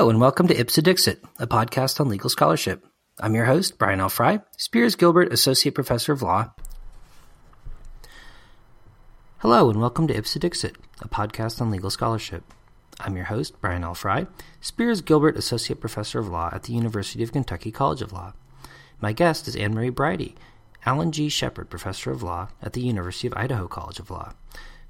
Hello, and welcome to Ipse Dixit, a podcast on legal scholarship. I'm your host, Brian L. Frye, Spears Gilbert Associate Professor of Law. Hello, and welcome to Ipse Dixit, a podcast on legal scholarship. I'm your host, Brian L. Frye, Spears Gilbert Associate Professor of Law at the University of Kentucky College of Law. My guest is Annemarie Bridy, Alan G. Shepard Professor of Law at the University of Idaho College of Law.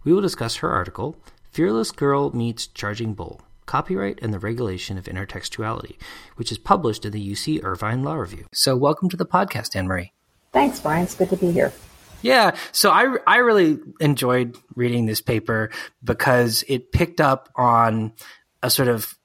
We will discuss her article, Fearless Girl Meets Charging Bull Copyright and the Regulation of Intertextuality, which is published in the UC Irvine Law Review. So, welcome to the podcast, Annemarie. Thanks, Brian. It's good to be here. Yeah, so I I really enjoyed reading this paper because it picked up on a sort of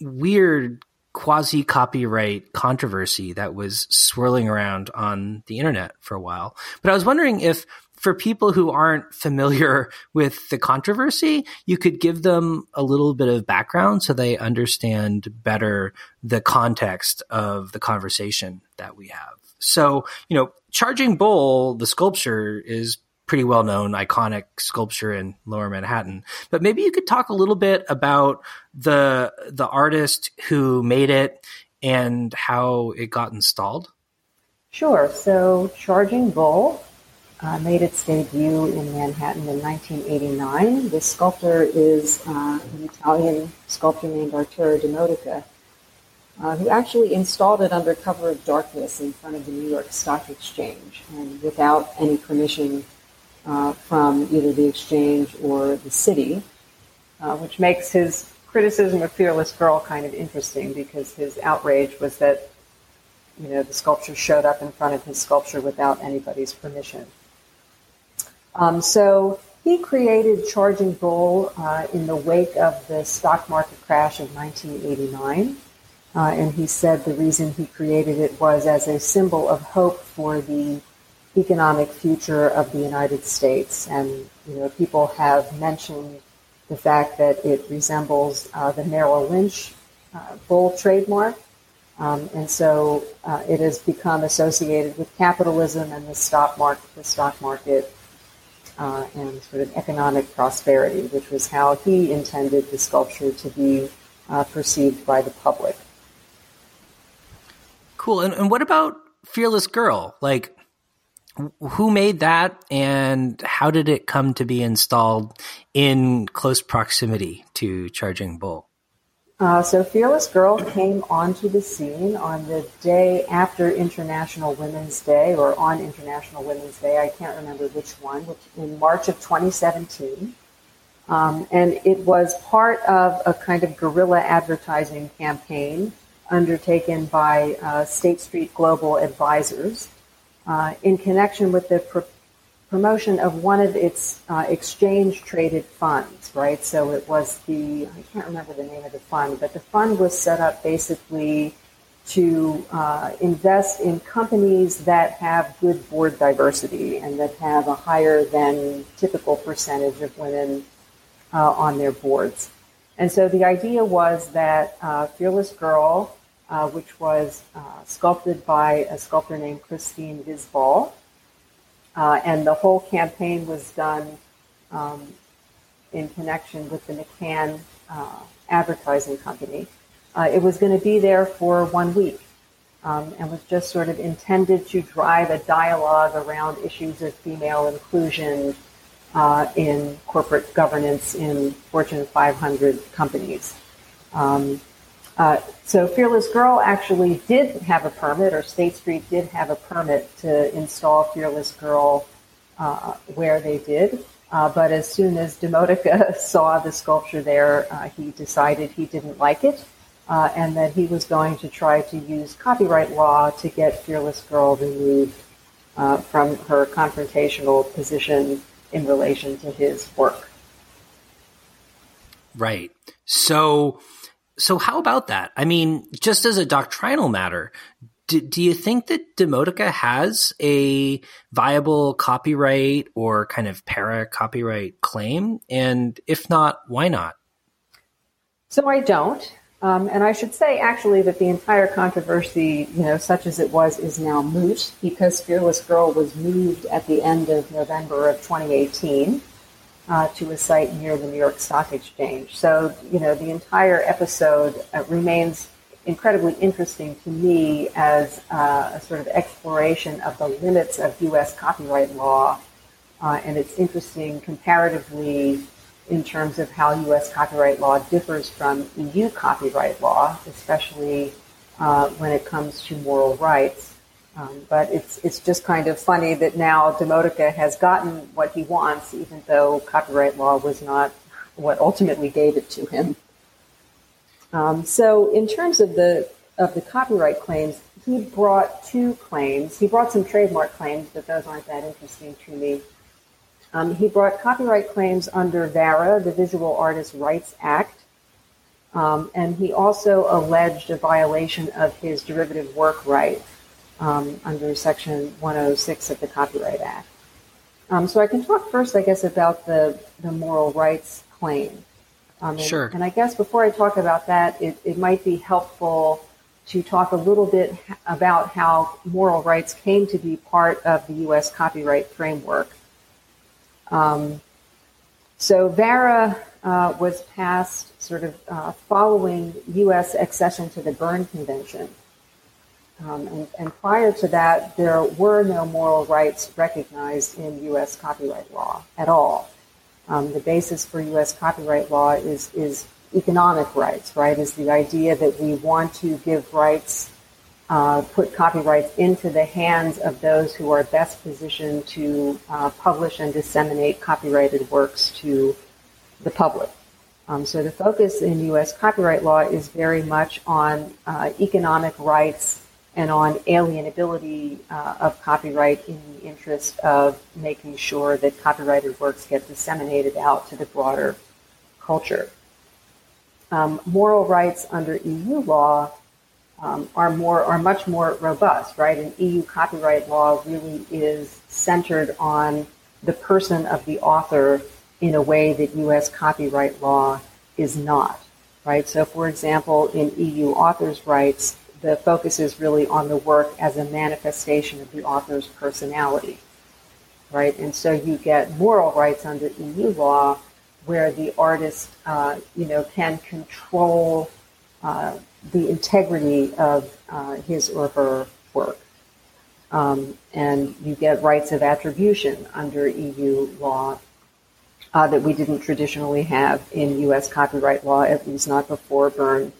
weird quasi copyright controversy that was swirling around on the internet for a while. But I was wondering if for people who aren't familiar with the controversy, you could give them a little bit of background so they understand better the context of the conversation that we have. So, you know, Charging Bull, the sculpture is pretty well known, iconic sculpture in Lower Manhattan. But maybe you could talk a little bit about the the artist who made it and how it got installed. Sure. So, Charging Bull uh, made its debut in Manhattan in 1989. This sculptor is uh, an Italian sculptor named Arturo Di Modica, uh, who actually installed it under cover of darkness in front of the New York Stock Exchange and without any permission uh, from either the exchange or the city, uh, which makes his criticism of Fearless Girl kind of interesting because his outrage was that you know the sculpture showed up in front of his sculpture without anybody's permission. Um, so he created Charging Bull uh, in the wake of the stock market crash of 1989. Uh, and he said the reason he created it was as a symbol of hope for the economic future of the United States. And, you know, people have mentioned the fact that it resembles uh, the Merrill Lynch uh, bull trademark. Um, and so uh, it has become associated with capitalism and the stock market, the stock market uh, and sort of economic prosperity, which was how he intended the sculpture to be uh, perceived by the public. Cool. And, and what about Fearless Girl? Like, who made that and how did it come to be installed in close proximity to Charging Bull? Uh, so Fearless Girl came onto the scene on the day after International Women's Day, or on International Women's Day, I can't remember which one, which in March of 2017. Um, and it was part of a kind of guerrilla advertising campaign undertaken by uh, State Street Global Advisors uh, in connection with the promotion of one of its uh, exchange traded funds, right? So it was the, I can't remember the name of the fund, but the fund was set up basically to uh, invest in companies that have good board diversity and that have a higher than typical percentage of women uh, on their boards. And so the idea was that uh, Fearless Girl, uh, which was uh, sculpted by a sculptor named Christine Visbal, uh, and the whole campaign was done um, in connection with the McCann uh, advertising company. Uh, it was going to be there for one week um, and was just sort of intended to drive a dialogue around issues of female inclusion uh, in corporate governance in Fortune 500 companies. Um, uh, so Fearless Girl actually did have a permit, or State Street did have a permit to install Fearless Girl uh, where they did. Uh, but as soon as Di Modica saw the sculpture there, uh, he decided he didn't like it, uh, and that he was going to try to use copyright law to get Fearless Girl removed from her confrontational position in relation to his work. Right. So so how about that? I mean, just as a doctrinal matter, do, do you think that Di Modica has a viable copyright or kind of para copyright claim? And if not, why not? So I don't. Um, and I should say, actually, that the entire controversy, you know, such as it was, is now moot because Fearless Girl was moved at the end of November of 2018. Uh, to a site near the New York Stock Exchange. So, you know, the entire episode uh, remains incredibly interesting to me as uh, a sort of exploration of the limits of U.S. copyright law. Uh, and it's interesting comparatively in terms of how U.S. copyright law differs from EU copyright law, especially uh, when it comes to moral rights. Um, but it's it's just kind of funny that now Di Modica has gotten what he wants, even though copyright law was not what ultimately gave it to him. Um, so, in terms of the of the copyright claims, he brought two claims. He brought some trademark claims, but those aren't that interesting to me. Um, he brought copyright claims under VARA, the Visual Artists' Rights Act, um, and he also alleged a violation of his derivative work right um, under Section 106 of the Copyright Act. Um, so I can talk first, I guess, about the, the moral rights claim. Um, and, sure. And I guess before I talk about that, it, it might be helpful to talk a little bit about how moral rights came to be part of the U.S. copyright framework. Um, so VARA uh, was passed sort of uh, following U.S. accession to the Berne Convention. Um, and, and, prior to that, there were no moral rights recognized in U.S. copyright law at all. Um, the basis for U.S. copyright law is, is economic rights, right? Is the idea that we want to give rights, uh, put copyrights into the hands of those who are best positioned to uh, publish and disseminate copyrighted works to the public. Um, so the focus in U.S. copyright law is very much on uh, economic rights and on alienability uh, of copyright in the interest of making sure that copyrighted works get disseminated out to the broader culture. Um, moral rights under EU law um, are more are much more robust, right? And EU copyright law really is centered on the person of the author in a way that U.S. copyright law is not, right? So, for example, in EU authors' rights, the focus is really on the work as a manifestation of the author's personality, right? And so you get moral rights under EU law where the artist, uh, you know, can control uh, the integrity of uh, his or her work. Um, and you get rights of attribution under EU law uh, that we didn't traditionally have in U.S. copyright law, at least not before Berne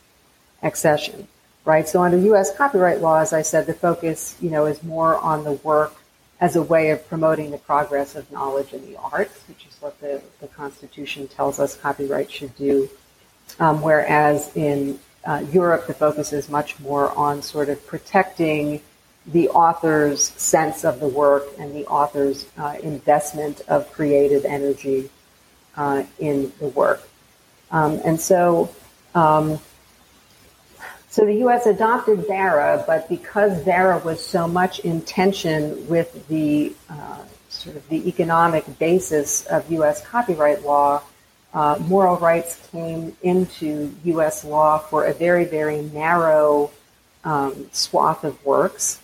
accession right? So under U.S. copyright law, as I said, the focus, you know, is more on the work as a way of promoting the progress of knowledge in the arts, which is what the, the Constitution tells us copyright should do. Um, whereas in uh, Europe, the focus is much more on sort of protecting the author's sense of the work and the author's uh, investment of creative energy uh, in the work. Um, and so, um, so the U.S. adopted VARA, but because VARA was so much in tension with the uh, sort of the economic basis of U.S. copyright law, uh, moral rights came into U.S. law for a very, very narrow um, swath of works.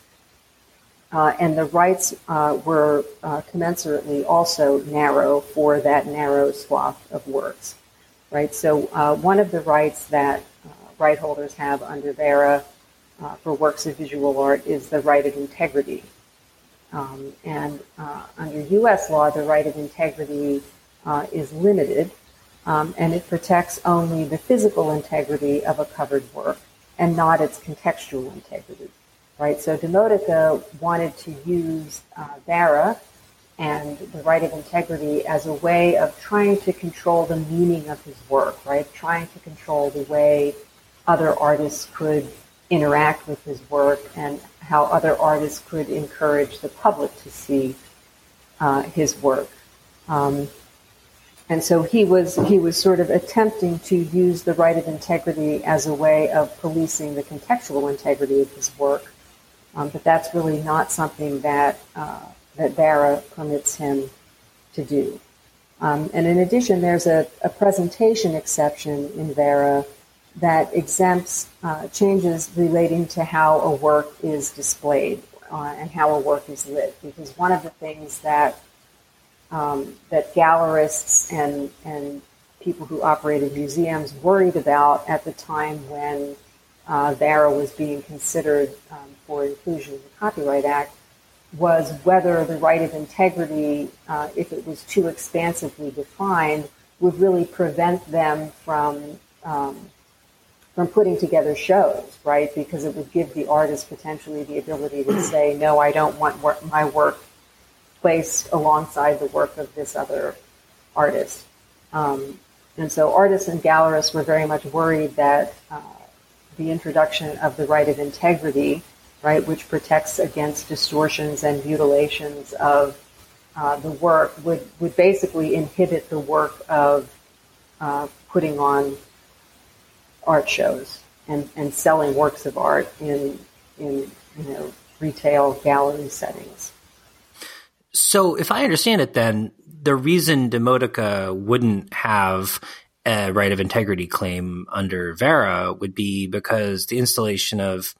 Uh, and the rights uh, were uh, commensurately also narrow for that narrow swath of works, right? So uh, one of the rights that right holders have under VARA uh, for works of visual art is the right of integrity. Um, and uh, under U.S. law, the right of integrity uh, is limited, um, and it protects only the physical integrity of a covered work and not its contextual integrity. Right. So Di Modica wanted to use uh, VARA and the right of integrity as a way of trying to control the meaning of his work. Right. Trying to control the way other artists could interact with his work and how other artists could encourage the public to see uh, his work. Um, and so he was he was sort of attempting to use the right of integrity as a way of policing the contextual integrity of his work, um, but that's really not something that uh, that VARA permits him to do. Um, and in addition, there's a, a presentation exception in VARA that exempts uh, changes relating to how a work is displayed uh, and how a work is lit. Because one of the things that um, that gallerists and and people who operated museums worried about at the time when uh, VARA was being considered um, for inclusion in the Copyright Act was whether the right of integrity, uh, if it was too expansively defined, would really prevent them from um, from putting together shows, right? Because it would give the artist potentially the ability to say, no, I don't want work, my work placed alongside the work of this other artist. Um, and so artists and gallerists were very much worried that uh, the introduction of the right of integrity, right, which protects against distortions and mutilations of uh, the work, would, would basically inhibit the work of uh, putting on art shows and, and selling works of art in, in you know, retail gallery settings. So, if I understand it, then the reason Di Modica wouldn't have a right of integrity claim under VARA would be because the installation of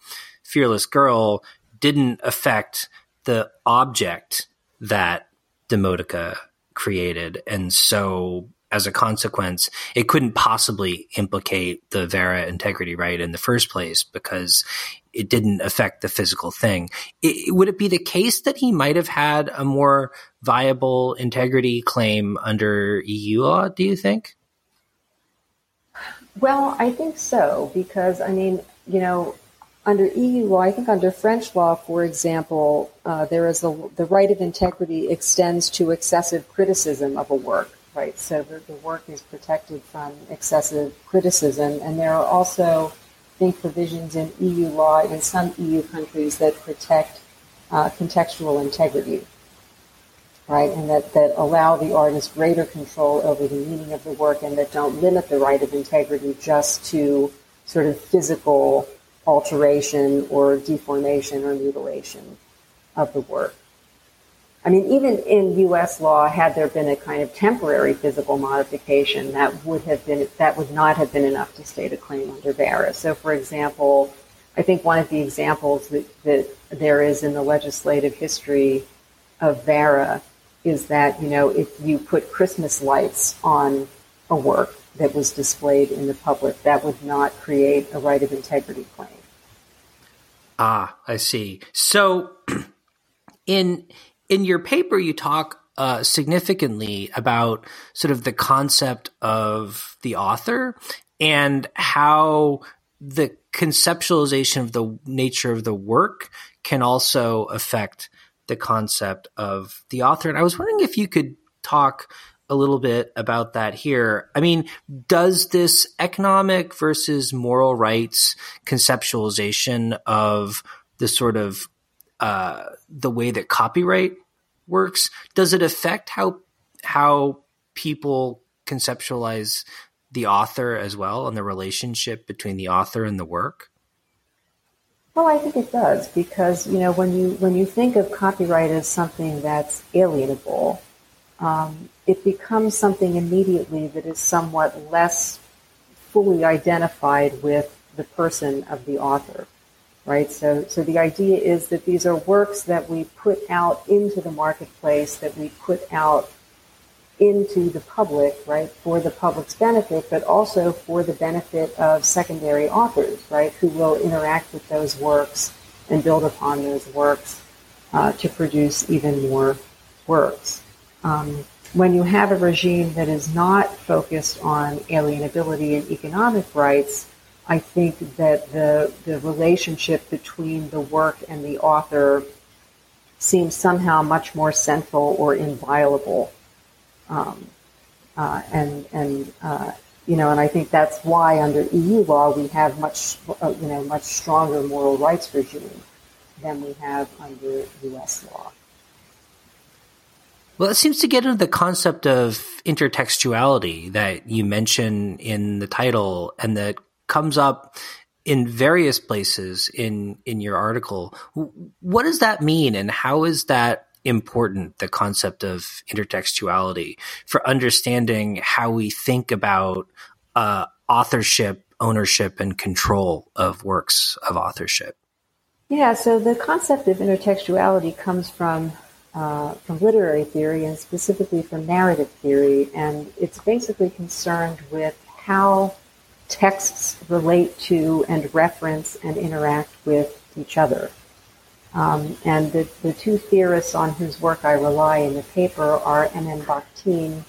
Fearless Girl didn't affect the object that Di Modica created. And so as a consequence, it couldn't possibly implicate the VARA integrity right in the first place because it didn't affect the physical thing. It, would it be the case that he might have had a more viable integrity claim under EU law, do you think? Well, I think so, because I mean, you know, under EU law, I think under French law, for example, uh, there is the right of integrity extends to excessive criticism of a work, right? So the, work is protected from excessive criticism, and there are also, I think, provisions in EU law in some EU countries that protect uh, contextual integrity right? And that, that allow the artist greater control over the meaning of the work and that don't limit the right of integrity just to sort of physical alteration or deformation or mutilation of the work. I mean, even in U.S. law, had there been a kind of temporary physical modification, that would have been that would not have been enough to state a claim under VARA. So, for example, I think one of the examples that, that there is in the legislative history of VARA is that, you know, if you put Christmas lights on a work that was displayed in the public, that would not create a right of integrity claim. Ah, I see. So in in your paper you talk uh, significantly about sort of the concept of the author and how the conceptualization of the nature of the work can also affect the concept of the author. And I was wondering if you could talk a little bit about that here. I mean, does this economic versus moral rights conceptualization of the sort of uh, the way that copyright works does it affect how how people conceptualize the author as well and the relationship between the author and the work? Well, I think it does because you know when you when you think of copyright as something that's alienable, um, it becomes something immediately that is somewhat less fully identified with the person of the author, right? So, so the idea is that these are works that we put out into the marketplace, that we put out into the public, right, for the public's benefit, but also for the benefit of secondary authors, right, who will interact with those works and build upon those works uh, to produce even more works. Um, when you have a regime that is not focused on alienability and economic rights, I think that the, the relationship between the work and the author seems somehow much more central or inviolable um, uh, and and uh, you know, and I think that's why under EU law we have much uh, you know much stronger moral rights regime than we have under U.S. law. Well, it seems to get into the concept of intertextuality that you mention in the title and that comes up in various places in in your article. What does that mean and how is that important the concept of intertextuality for understanding how we think about uh, authorship, ownership, and control of works of authorship. Yeah, so the concept of intertextuality comes from uh, from literary theory and specifically from narrative theory, and it's basically concerned with how texts relate to and reference and interact with each other. Um, and the, the two theorists on whose work I rely in the paper are M.M. Bakhtin,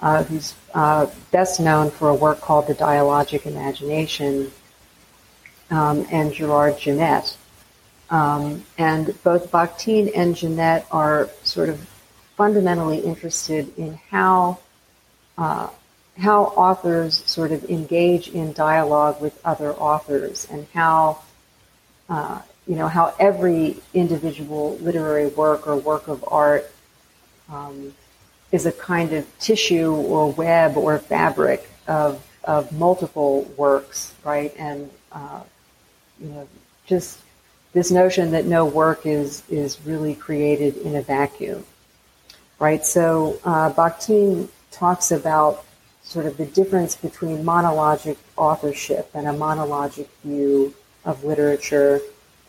uh, who's uh, best known for a work called The Dialogic Imagination, um, and Gerard Genette. Um, and both Bakhtin and Genette are sort of fundamentally interested in how uh, how authors sort of engage in dialogue with other authors and how uh, you know how every individual literary work or work of art um, is a kind of tissue or web or fabric of of multiple works, right? And uh, you know, just this notion that no work is is really created in a vacuum, right? So uh, Bakhtin talks about sort of the difference between monologic authorship and a monologic view of literature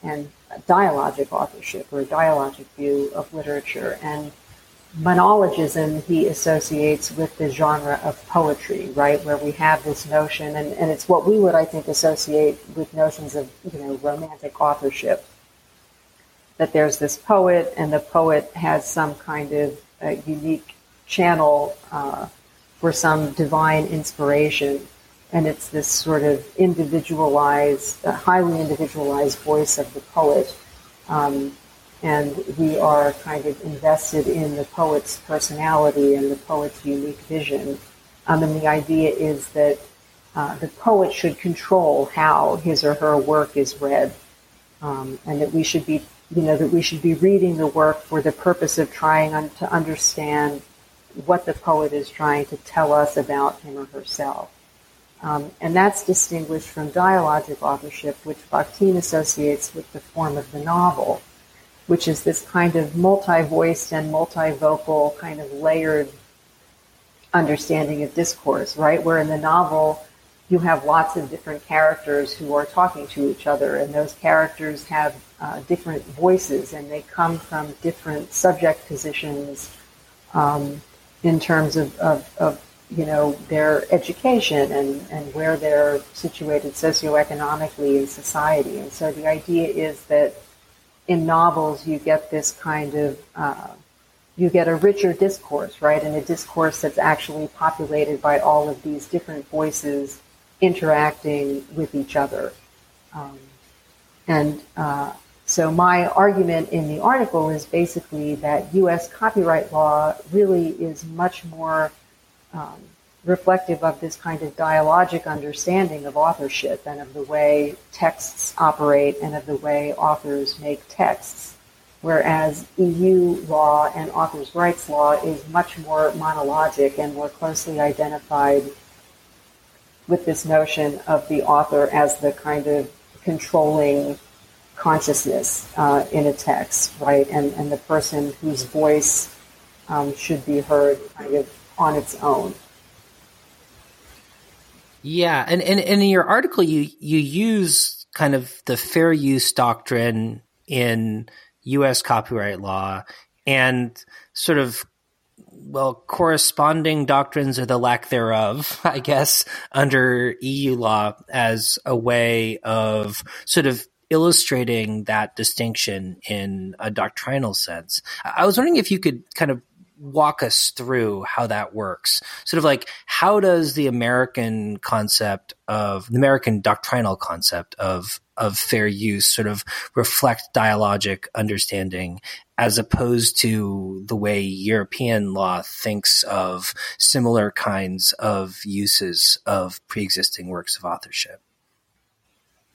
and dialogic authorship or a dialogic view of literature. And monologism he associates with the genre of poetry, right, where we have this notion, and, and it's what we would, I think, associate with notions of, you know, romantic authorship. That there's this poet, and the poet has some kind of unique channel uh, for some divine inspiration. And it's this sort of individualized, uh, highly individualized voice of the poet. Um, and we are kind of invested in the poet's personality and the poet's unique vision. Um, and the idea is that uh, the poet should control how his or her work is read, um, and that we should be, you know, that we should be reading the work for the purpose of trying un- to understand what the poet is trying to tell us about him or herself. Um, and that's distinguished from dialogic authorship, which Bakhtin associates with the form of the novel, which is this kind of multi-voiced and multi-vocal kind of layered understanding of discourse, right? Where in the novel, you have lots of different characters who are talking to each other, and those characters have uh, different voices, and they come from different subject positions, um, in terms of, of, of you know their education and, and where they're situated socioeconomically in society. And so the idea is that in novels you get this kind of uh, you get a richer discourse, right? And a discourse that's actually populated by all of these different voices interacting with each other. Um, and uh, so my argument in the article is basically that U.S. copyright law really is much more um, reflective of this kind of dialogic understanding of authorship and of the way texts operate and of the way authors make texts. Whereas EU law and authors' rights law is much more monologic and more closely identified with this notion of the author as the kind of controlling consciousness uh, in a text, right? And, and the person whose voice um, should be heard kind of on its own. Yeah, and, and, and in your article, you you use kind of the fair use doctrine in U.S. copyright law and sort of well corresponding doctrines or the lack thereof, I guess, under EU law as a way of sort of illustrating that distinction in a doctrinal sense. I was wondering if you could kind of walk us through how that works. Sort of like how does the American concept of the American doctrinal concept of of fair use sort of reflect dialogic understanding as opposed to the way European law thinks of similar kinds of uses of pre-existing works of authorship?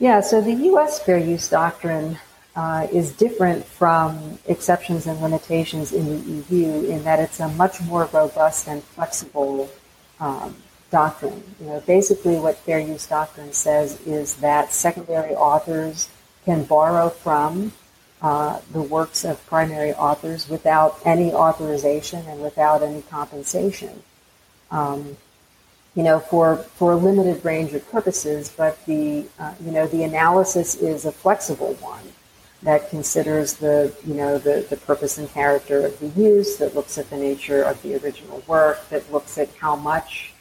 Yeah, so the U.S. fair use doctrine uh, is different from exceptions and limitations in the EU in that it's a much more robust and flexible um, doctrine. You know, basically, what fair use doctrine says is that secondary authors can borrow from uh, the works of primary authors without any authorization and without any compensation. Um, you know, for, for a limited range of purposes, but the, uh, you know, the analysis is a flexible one. that considers the you know the, the purpose and character of the use, that looks at the nature of the original work, that looks at how much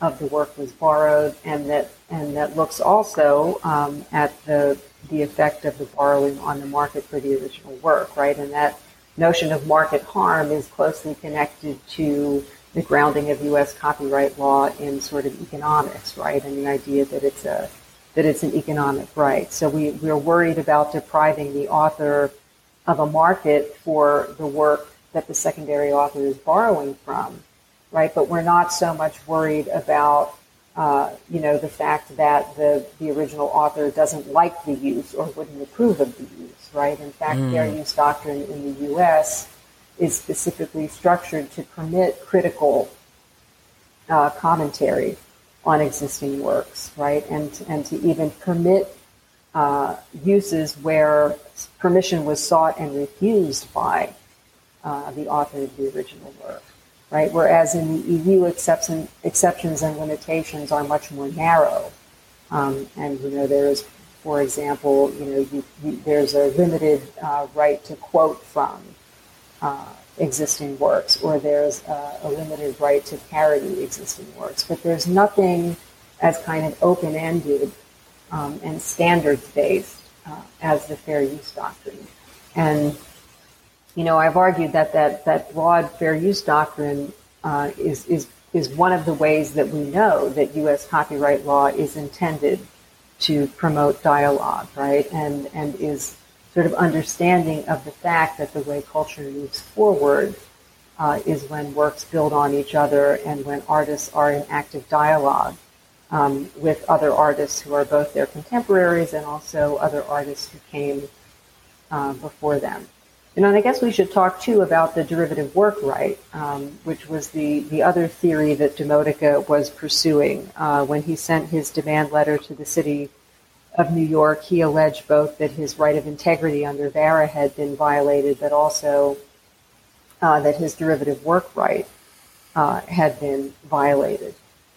of the work was borrowed, and that and that looks also um, at the the effect of the borrowing on the market for the original work, right? And that notion of market harm is closely connected to the grounding of U.S. copyright law in sort of economics, right? And the idea that it's a that it's an economic right. So we, we're worried about depriving the author of a market for the work that the secondary author is borrowing from, right? But we're not so much worried about, uh, you know, the fact that the, the original author doesn't like the use or wouldn't approve of the use, right? In fact, mm. fair use doctrine in the U.S. is specifically structured to permit critical uh, commentary on existing works, right? And, and to even permit uh, uses where permission was sought and refused by uh, the author of the original work, right? Whereas in the EU, exception, exceptions and limitations are much more narrow. Um, and, you know, there's, for example, you know, you, you, there's a limited uh, right to quote from uh, existing works, or there's a, a limited right to parody existing works. But there's nothing as kind of open-ended um, and standards-based uh, as the fair use doctrine. And you know, I've argued that that, that broad fair use doctrine uh, is is is one of the ways that we know that U.S. copyright law is intended to promote dialogue, right? And and is sort of understanding of the fact that the way culture moves forward uh, is when works build on each other and when artists are in active dialogue um, with other artists who are both their contemporaries and also other artists who came uh, before them. And I guess we should talk too about the derivative work right, um, which was the, the other theory that Di Modica was pursuing. Uh, when he sent his demand letter to the city of New York, he alleged both that his right of integrity under VARA had been violated, but also uh, that his derivative work right uh, had been violated.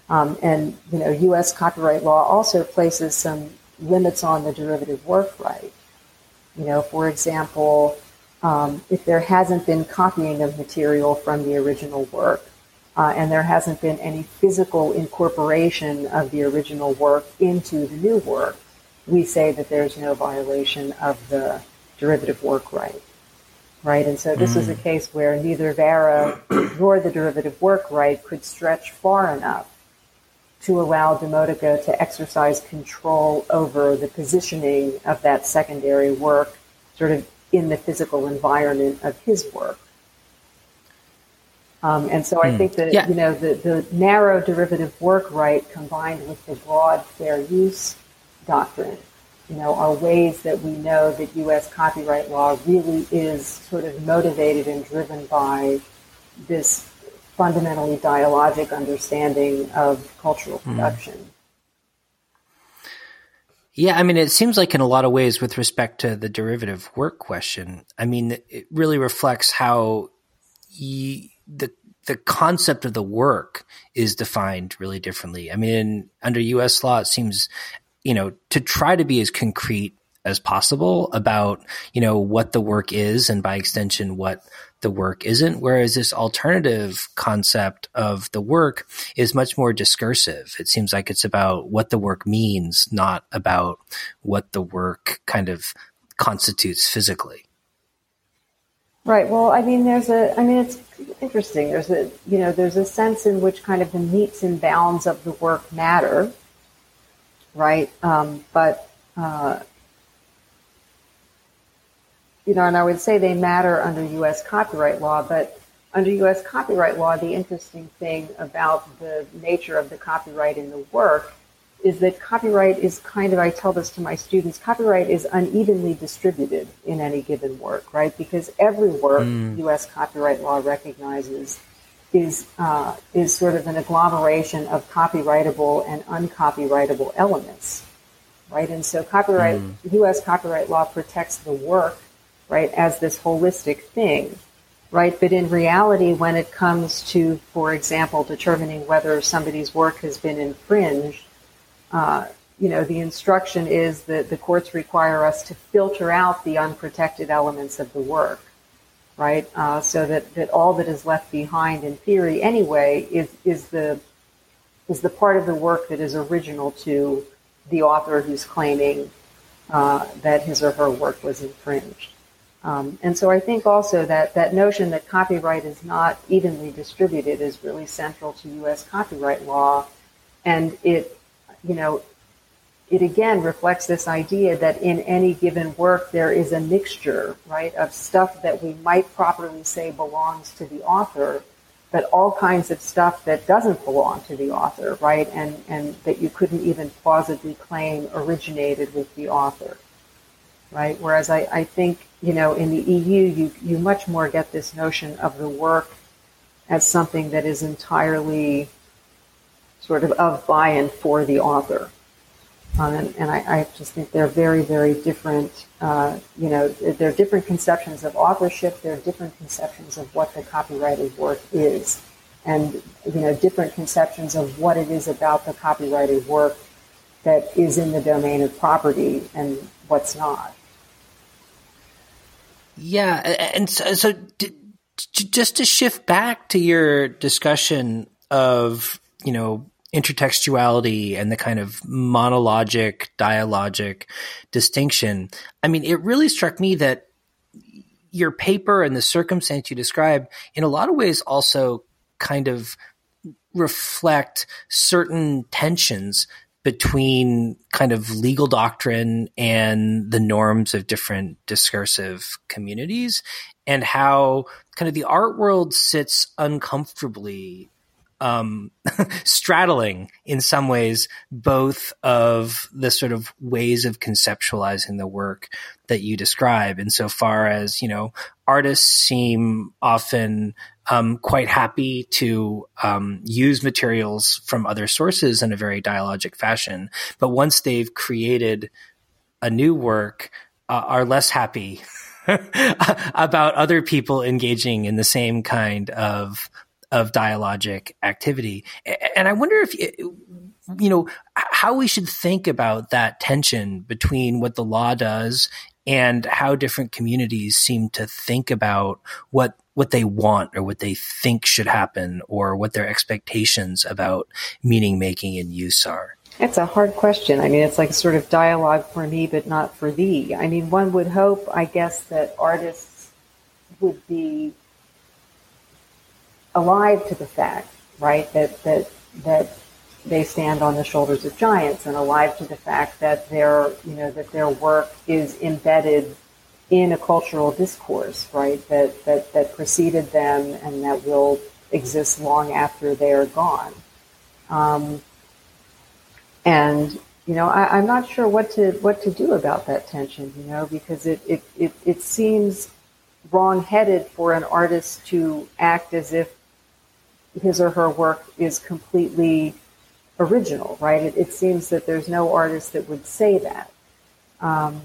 Um, and you know, U.S. copyright law also places some limits on the derivative work right. You know, for example, um, if there hasn't been copying of material from the original work, uh, and there hasn't been any physical incorporation of the original work into the new work, we say that there's no violation of the derivative work right. Right, and so this mm. is a mm. case where neither VARA nor the derivative work right could stretch far enough to allow Di Modica to exercise control over the positioning of that secondary work sort of in the physical environment of his work. Um, and so I mm. think that, yeah. you know, the, the narrow derivative work right combined with the broad fair use doctrine, you know, are ways that we know that U.S. copyright law really is sort of motivated and driven by this fundamentally dialogic understanding of cultural hmm. production. Mm. Yeah, I mean, it seems like in a lot of ways, with respect to the derivative work question, I mean, it really reflects how the the concept of the work is defined really differently. I mean, under U.S. law, it seems you know, to try to be as concrete as possible about, you know, what the work is and by extension, what the work isn't. Whereas this alternative concept of the work is much more discursive. It seems like it's about what the work means, not about what the work kind of constitutes physically. Right. Well, I mean, there's a, I mean, it's interesting. There's a, you know, there's a sense in which kind of the metes and bounds of the work matter right? Um, but uh, you know, and I would say they matter under U.S. copyright law, but under U.S. copyright law, the interesting thing about the nature of the copyright in the work is that copyright is kind of, I tell this to my students, copyright is unevenly distributed in any given work, right? Because every work mm. U.S. copyright law recognizes is uh, is sort of an agglomeration of copyrightable and uncopyrightable elements, right? And so, copyright mm. U.S. copyright law protects the work, right, as this holistic thing, right? But in reality, when it comes to, for example, determining whether somebody's work has been infringed, uh, you know, the instruction is that the courts require us to filter out the unprotected elements of the work, right? Uh, so that, that all that is left behind in theory anyway is, is the is the part of the work that is original to the author who's claiming uh, that his or her work was infringed. Um, and so I think also that that notion that copyright is not evenly distributed is really central to U.S. copyright law, and it, you know, it again reflects this idea that in any given work there is a mixture, right, of stuff that we might properly say belongs to the author, but all kinds of stuff that doesn't belong to the author, right, and, and that you couldn't even plausibly claim originated with the author, right? Whereas I, I think, you know, in the EU, you, you much more get this notion of the work as something that is entirely sort of of by and for the author, um, and, and I, I, just think they're very, very different. Uh, you know, they're different conceptions of authorship. They're different conceptions of what the copyrighted work is, and you know, different conceptions of what it is about the copyrighted work that is in the domain of property and what's not. Yeah, and so, so just to shift back to your discussion of you know intertextuality and the kind of monologic, dialogic distinction. I mean, it really struck me that your paper and the circumstance you describe, in a lot of ways, also kind of reflect certain tensions between kind of legal doctrine and the norms of different discursive communities and how kind of the art world sits uncomfortably um, straddling in some ways both of the sort of ways of conceptualizing the work that you describe. Insofar as you know artists seem often um, quite happy to um, use materials from other sources in a very dialogic fashion. But once they've created a new work uh, are less happy about other people engaging in the same kind of of dialogic activity. And I wonder if, you know, how we should think about that tension between what the law does and how different communities seem to think about what what they want or what they think should happen or what their expectations about meaning making and use are. It's a hard question. I mean, it's like sort of dialogue for me, but not for thee. I mean, one would hope, I guess, that artists would be alive to the fact, right, that, that, that they stand on the shoulders of giants and alive to the fact that their, you know, that their work is embedded in a cultural discourse, right, that, that, that preceded them and that will exist long after they are gone. Um, and you know, I, am not sure what to what to do about that tension, you know, because it, it, it, it seems wrong-headed for an artist to act as if his or her work is completely original, right? It, it seems that there's no artist that would say that. Um,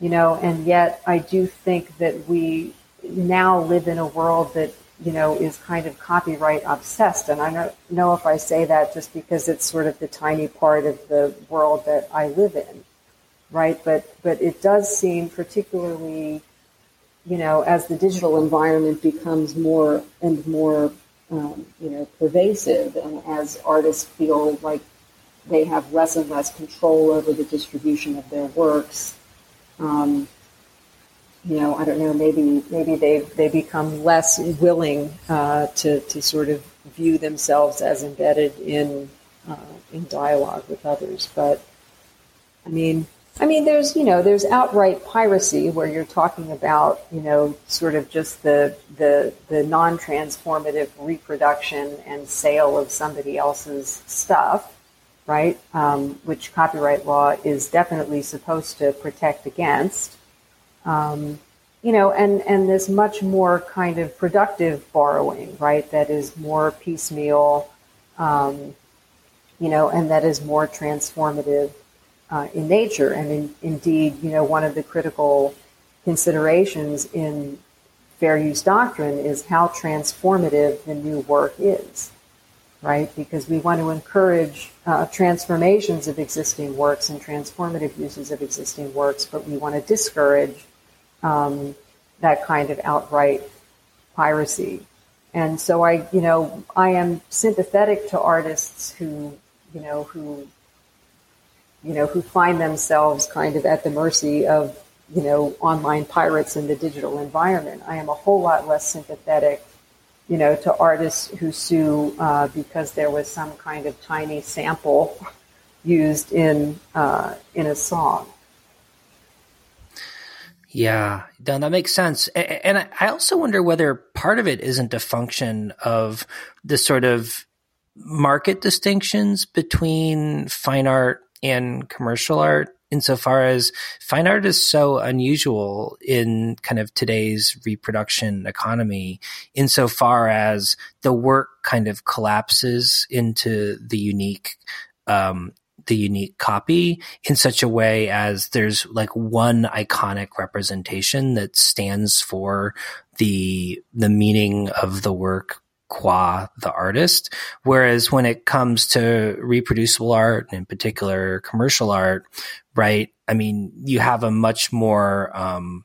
you know, and yet I do think that we now live in a world that, you know, is kind of copyright obsessed. And I don't know if I say that just because it's sort of the tiny part of the world that I live in, right? But, but it does seem particularly, you know, as the digital environment becomes more and more um, you know, pervasive, and as artists feel like they have less and less control over the distribution of their works, um, you know, I don't know, maybe maybe they they become less willing uh, to to sort of view themselves as embedded in uh, in dialogue with others. But I mean, I mean, there's you know, there's outright piracy where you're talking about you know, sort of just the the the non-transformative reproduction and sale of somebody else's stuff, right? Um, which copyright law is definitely supposed to protect against. Um, you know, and and this much more kind of productive borrowing, right? That is more piecemeal, um, you know, and that is more transformative uh, in nature. And in, indeed, you know, one of the critical considerations in fair use doctrine is how transformative the new work is. right? Because we want to encourage uh, transformations of existing works and transformative uses of existing works, but we want to discourage um, that kind of outright piracy. And so I, you know, I am sympathetic to artists who, you know, who, you know, who find themselves kind of at the mercy of, you know, online pirates in the digital environment. I am a whole lot less sympathetic you know, to artists who sue uh, because there was some kind of tiny sample used in uh, in a song. Yeah, no, that makes sense. And I also wonder whether part of it isn't a function of the sort of market distinctions between fine art and commercial art insofar as fine art is so unusual in kind of today's reproduction economy, insofar as the work kind of collapses into the unique, um, the unique copy in such a way as there's like one iconic representation that stands for the the meaning of the work qua the artist. Whereas when it comes to reproducible art, in particular commercial art, right? I mean, you have a much more um,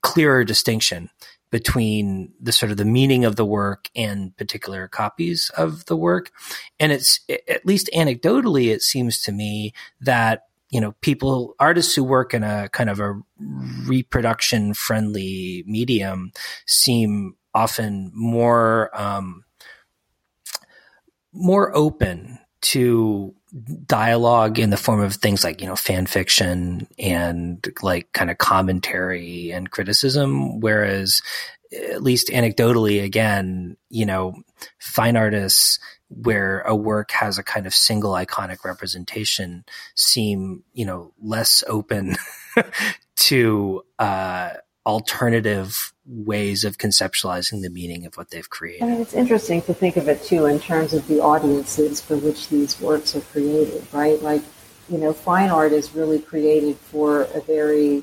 clearer distinction between the sort of the meaning of the work and particular copies of the work. And it's at least anecdotally, it seems to me that you know, people, artists who work in a kind of a reproduction friendly medium seem often more um, more open to dialogue in the form of things like you know fan fiction and like kind of commentary and criticism. Whereas at least anecdotally again you know fine artists where a work has a kind of single iconic representation seem you know less open to uh alternative ways of conceptualizing the meaning of what they've created. I mean, it's interesting to think of it too in terms of the audiences for which these works are created, right? Like, you know, fine art is really created for a very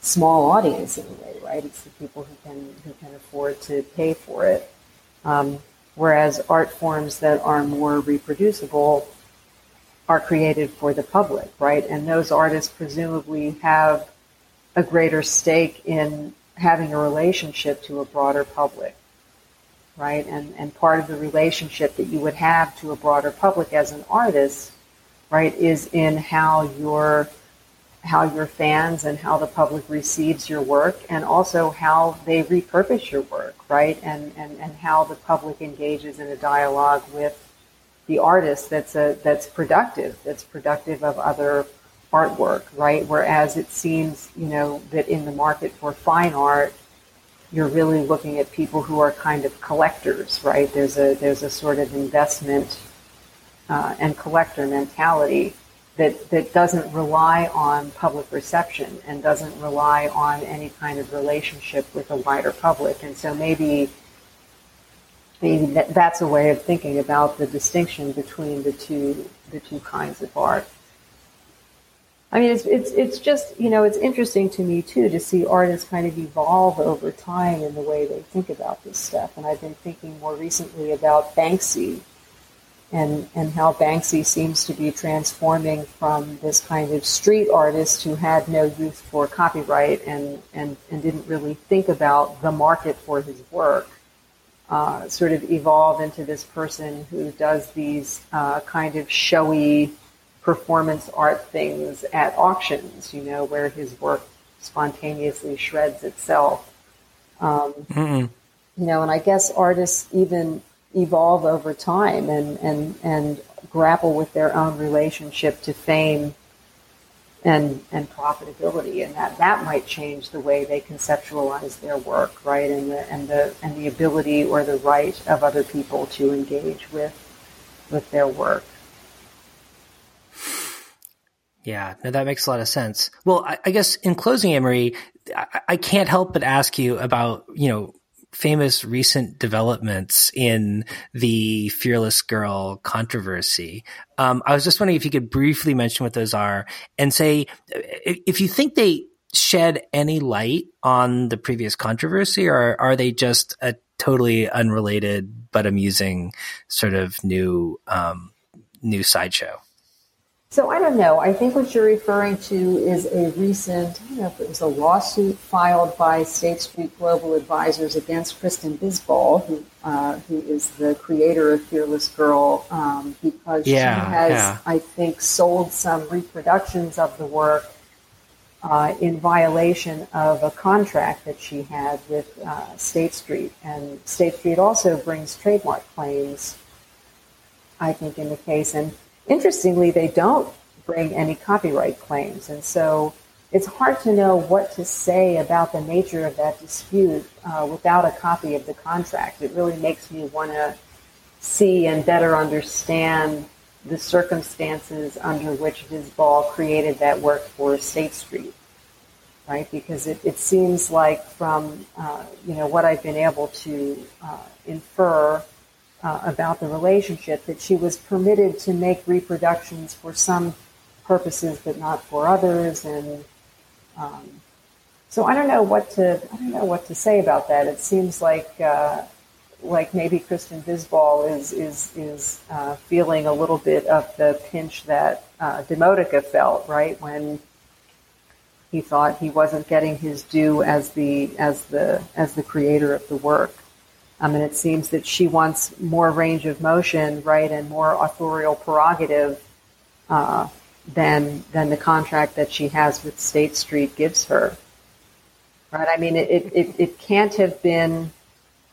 small audience in a way, right? It's the people who can who can afford to pay for it. Um, whereas art forms that are more reproducible are created for the public, right? And those artists presumably have a greater stake in having a relationship to a broader public, right? And, and part of the relationship that you would have to a broader public as an artist, right, is in how your how your fans and how the public receives your work and also how they repurpose your work, right? And, and, and how the public engages in a dialogue with the artist that's a, that's productive, that's productive of other artwork, right? Whereas it seems, you know, that in the market for fine art, you're really looking at people who are kind of collectors, right? There's a there's a sort of investment uh, and collector mentality that that doesn't rely on public reception and doesn't rely on any kind of relationship with a wider public. And so maybe maybe that, that's a way of thinking about the distinction between the two the two kinds of art. I mean, it's, it's, it's just, you know, it's interesting to me too to see artists kind of evolve over time in the way they think about this stuff. And I've been thinking more recently about Banksy and, and how Banksy seems to be transforming from this kind of street artist who had no use for copyright and, and, and didn't really think about the market for his work. Uh, sort of evolve into this person who does these uh, kind of showy, performance art things at auctions, you know, where his work spontaneously shreds itself. Um. You know, and I guess artists even evolve over time and, and, and grapple with their own relationship to fame and, and profitability. And that, that might change the way they conceptualize their work, right? And the, and the, and the ability or the right of other people to engage with, with their work. Yeah, no, that makes a lot of sense. Well, I, I guess in closing, Annemarie, I, I can't help but ask you about, you know, famous recent developments in the Fearless Girl controversy. Um, I was just wondering if you could briefly mention what those are and say if you think they shed any light on the previous controversy or are they just a totally unrelated but amusing sort of new um, new sideshow. So I don't know. I think what you're referring to is a recent, I don't know if it was a lawsuit filed by State Street Global Advisors against Kristen Visbal, who uh, who is the creator of Fearless Girl, um, because yeah, she has, yeah. I think, sold some reproductions of the work uh, in violation of a contract that she had with uh, State Street, and State Street also brings trademark claims. I think in the case and interestingly, they don't bring any copyright claims. And so it's hard to know what to say about the nature of that dispute uh, without a copy of the contract. It really makes me want to see and better understand the circumstances under which Visbal created that work for State Street, right? Because it, it seems like from uh, you know what I've been able to uh, infer uh, about the relationship that she was permitted to make reproductions for some purposes but not for others and um, so I don't know what to I don't know what to say about that. It seems like uh, like maybe Kristen Visbal is is is uh, feeling a little bit of the pinch that uh, Di Modica felt right when he thought he wasn't getting his due as the as the as the creator of the work. Um, and it seems that she wants more range of motion, right, and more authorial prerogative uh, than than the contract that she has with State Street gives her. Right? I mean, it, it, it can't have been.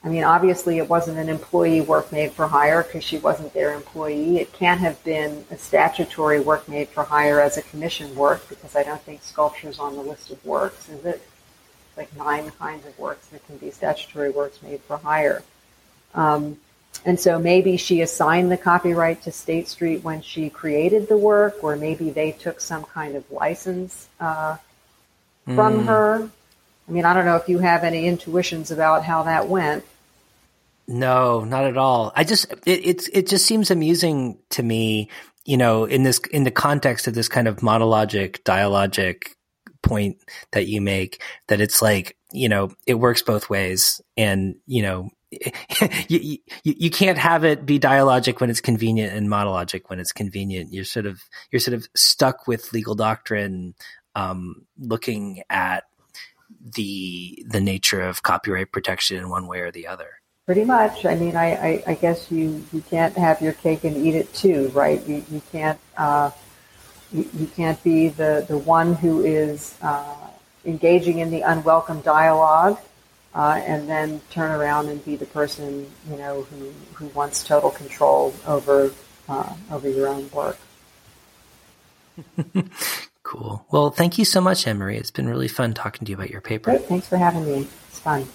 I mean, obviously, it wasn't an employee work made for hire because she wasn't their employee. It can't have been a statutory work made for hire as a commission work because I don't think sculpture's on the list of works, is it? Like nine kinds of works that can be statutory works made for hire. Um, and so maybe she assigned the copyright to State Street when she created the work, or maybe they took some kind of license uh, from mm. her. I mean, I don't know if you have any intuitions about how that went. No, not at all. I just it it's it just seems amusing to me, you know, in this in the context of this kind of monologic, dialogic point that you make that it's like, you know, it works both ways and, you know, you, you, you can't have it be dialogic when it's convenient and monologic when it's convenient. You're sort of you're sort of stuck with legal doctrine, um, looking at the the nature of copyright protection in one way or the other. Pretty much. I mean, I, I, I guess you, you can't have your cake and eat it too, right? You, you can't uh, you, you can't be the, the one who is uh, engaging in the unwelcome dialogue uh, and then turn around and be the person you know who, who wants total control over uh, over your own work. cool. Well, thank you so much, Annemarie. It's been really fun talking to you about your paper. Great. Thanks for having me. It's fun.